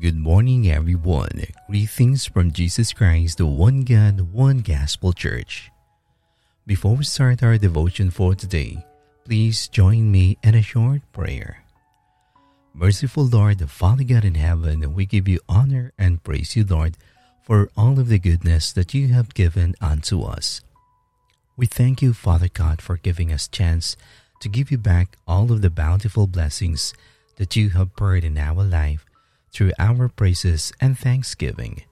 Good morning, everyone. Greetings from Jesus Christ, the one God, one gospel church. Before we start our devotion for today, please join me in a short prayer. Merciful Lord, Father God in heaven, we give you honor and praise you, Lord, for all of the goodness that you have given unto us. We thank you, Father God, for giving us chance to give you back all of the bountiful blessings that you have poured in our life through our praises and thanksgiving.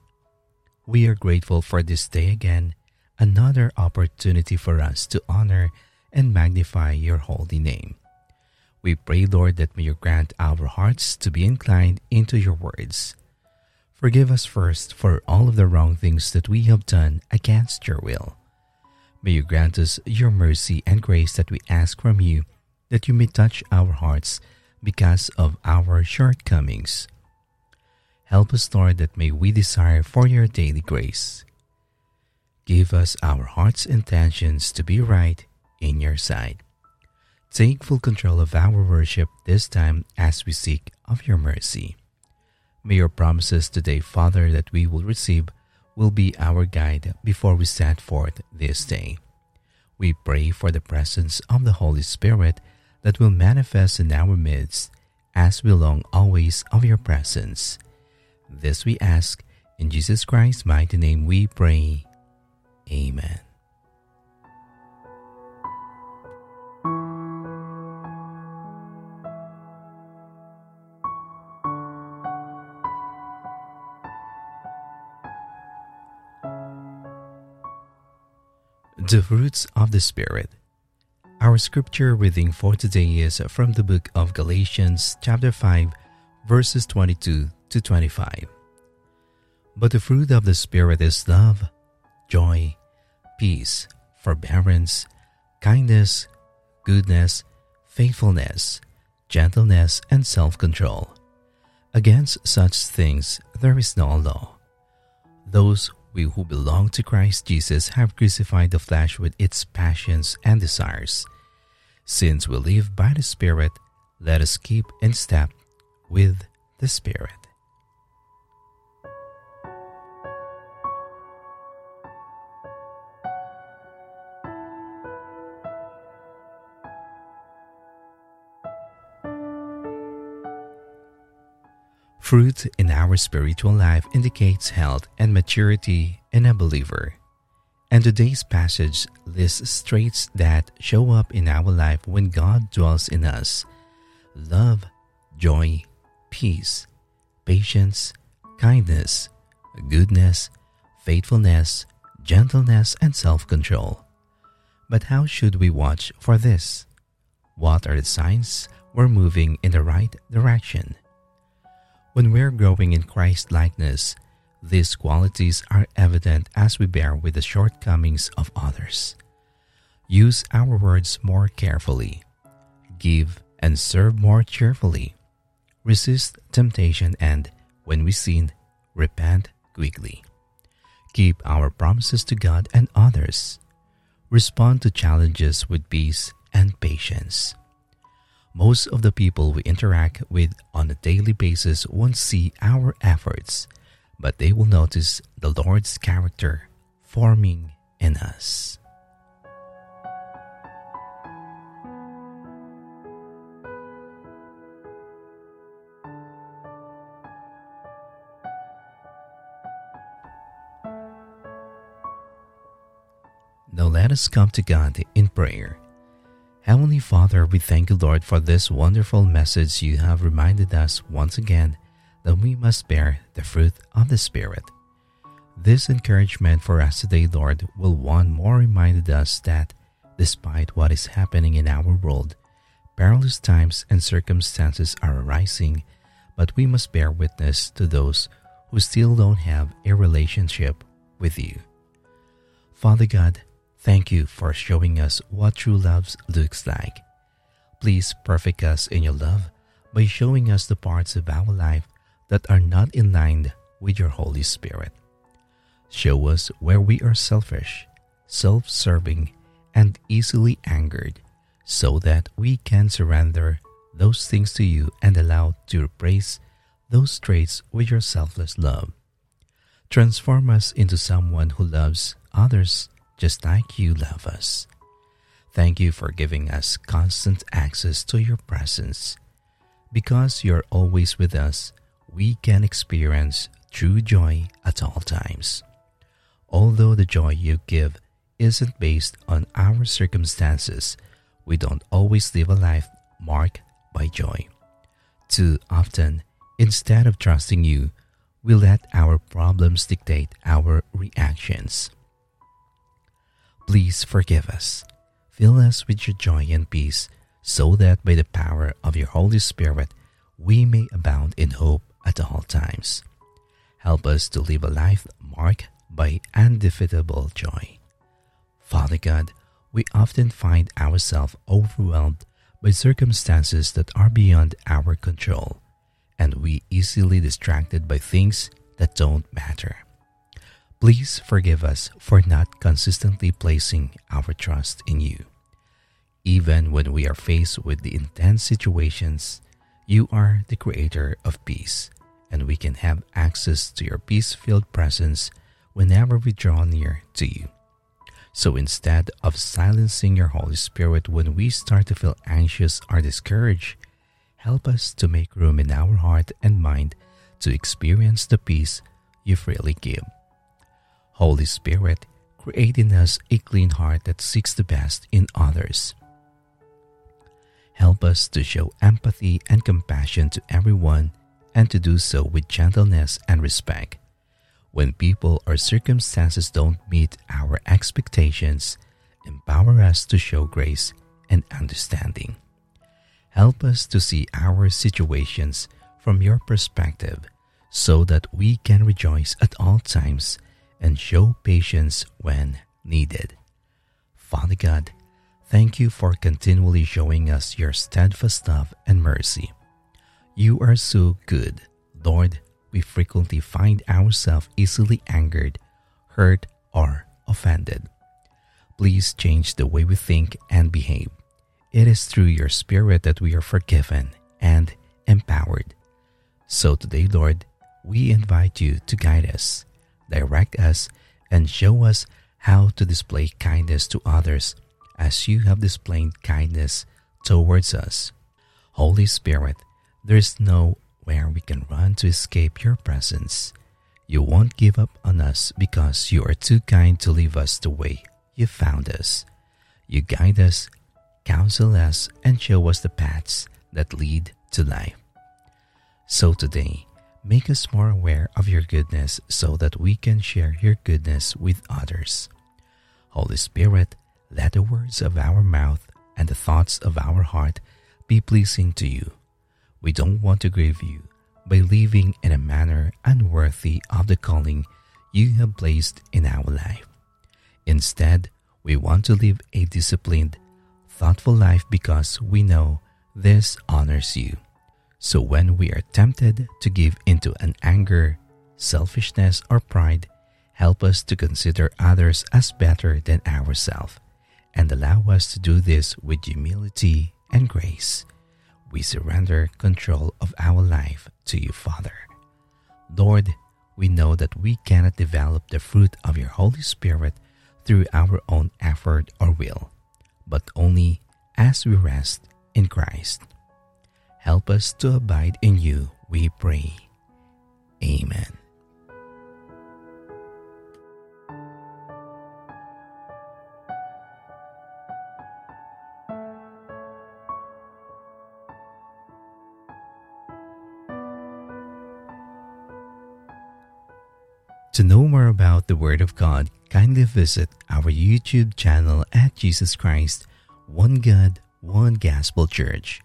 We are grateful for this day again, another opportunity for us to honor and magnify your holy name. We pray, Lord, that may you grant our hearts to be inclined into your words. Forgive us first for all of the wrong things that we have done against your will. May you grant us your mercy and grace that we ask from you, that you may touch our hearts because of our shortcomings. Help us, Lord, that may we desire for your daily grace. Give us our heart's intentions to be right in your sight. Take full control of our worship this time as we seek of your mercy. May your promises today, Father, that we will receive will be our guide before we set forth this day. We pray for the presence of the Holy Spirit that will manifest in our midst as we long always of your presence. This we ask in Jesus Christ's mighty name we pray. Amen. The fruits of the Spirit. Our scripture reading for today is from the book of Galatians, chapter 5, verses 22 to 25. But the fruit of the Spirit is love, joy, peace, forbearance, kindness, goodness, faithfulness, gentleness, and self control. Against such things there is no law. Those we who belong to Christ Jesus have crucified the flesh with its passions and desires. Since we live by the Spirit, let us keep in step with the Spirit. Fruit in our spiritual life indicates health and maturity in a believer. And today's passage lists traits that show up in our life when God dwells in us love, joy, peace, patience, kindness, goodness, faithfulness, gentleness, and self control. But how should we watch for this? What are the signs we're moving in the right direction? When we're growing in Christ likeness, these qualities are evident as we bear with the shortcomings of others. Use our words more carefully. Give and serve more cheerfully. Resist temptation and, when we sin, repent quickly. Keep our promises to God and others. Respond to challenges with peace and patience. Most of the people we interact with on a daily basis won't see our efforts, but they will notice the Lord's character forming in us. Now let us come to God in prayer Heavenly Father, we thank you, Lord, for this wonderful message you have reminded us once again that we must bear the fruit of the Spirit. This encouragement for us today, Lord, will one more remind us that despite what is happening in our world, perilous times and circumstances are arising, but we must bear witness to those who still don't have a relationship with you. Father God, Thank you for showing us what true love looks like. Please perfect us in your love by showing us the parts of our life that are not in line with your Holy Spirit. Show us where we are selfish, self serving, and easily angered so that we can surrender those things to you and allow to replace those traits with your selfless love. Transform us into someone who loves others just like you love us. Thank you for giving us constant access to your presence. Because you're always with us, we can experience true joy at all times. Although the joy you give isn't based on our circumstances, we don't always live a life marked by joy. Too often, instead of trusting you, we let our problems dictate our reactions. Please forgive us. Fill us with your joy and peace, so that by the power of your Holy Spirit, we may abound in hope at all times. Help us to live a life marked by undefeatable joy. Father God, we often find ourselves overwhelmed by circumstances that are beyond our control, and we easily distracted by things that don't matter. Please forgive us for not consistently placing our trust in you. Even when we are faced with the intense situations, you are the creator of peace, and we can have access to your peace filled presence whenever we draw near to you. So instead of silencing your Holy Spirit when we start to feel anxious or discouraged, help us to make room in our heart and mind to experience the peace you freely give. Holy Spirit, create in us a clean heart that seeks the best in others. Help us to show empathy and compassion to everyone and to do so with gentleness and respect. When people or circumstances don't meet our expectations, empower us to show grace and understanding. Help us to see our situations from your perspective so that we can rejoice at all times and show patience when needed. Father God, thank you for continually showing us your steadfast love and mercy. You are so good, Lord we frequently find ourselves easily angered, hurt, or offended. Please change the way we think and behave. It is through your Spirit that we are forgiven and empowered. So today, Lord, we invite you to guide us, direct us, and show us how to display kindness to others as you have displayed kindness towards us. Holy Spirit, there is nowhere we can run to escape your presence. You won't give up on us because you are too kind to leave us the way you found us. You guide us, counsel us, and show us the paths that lead to life. So today, make us more aware of your goodness so that we can share your goodness with others. Holy Spirit, let the words of our mouth and the thoughts of our heart be pleasing to you we don't want to grieve you by living in a manner unworthy of the calling you have placed in our life. Instead, we want to live a disciplined, thoughtful life because we know this honors you. So when we are tempted to give into an anger, selfishness, or pride, help us to consider others as better than ourselves and allow us to do this with humility and grace we surrender control of our life to you, Father. Lord, we know that we cannot develop the fruit of your Holy Spirit through our own effort or will, but only as we rest in Christ. Help us to abide in you, we pray. Amen. To know more about the Word of God, kindly visit our YouTube channel at Jesus Christ, One God, One Gospel Church.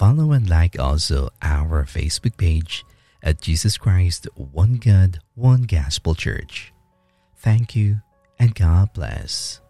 Follow and like also our Facebook page at Jesus Christ, One God, One Gospel Church. Thank you and God bless.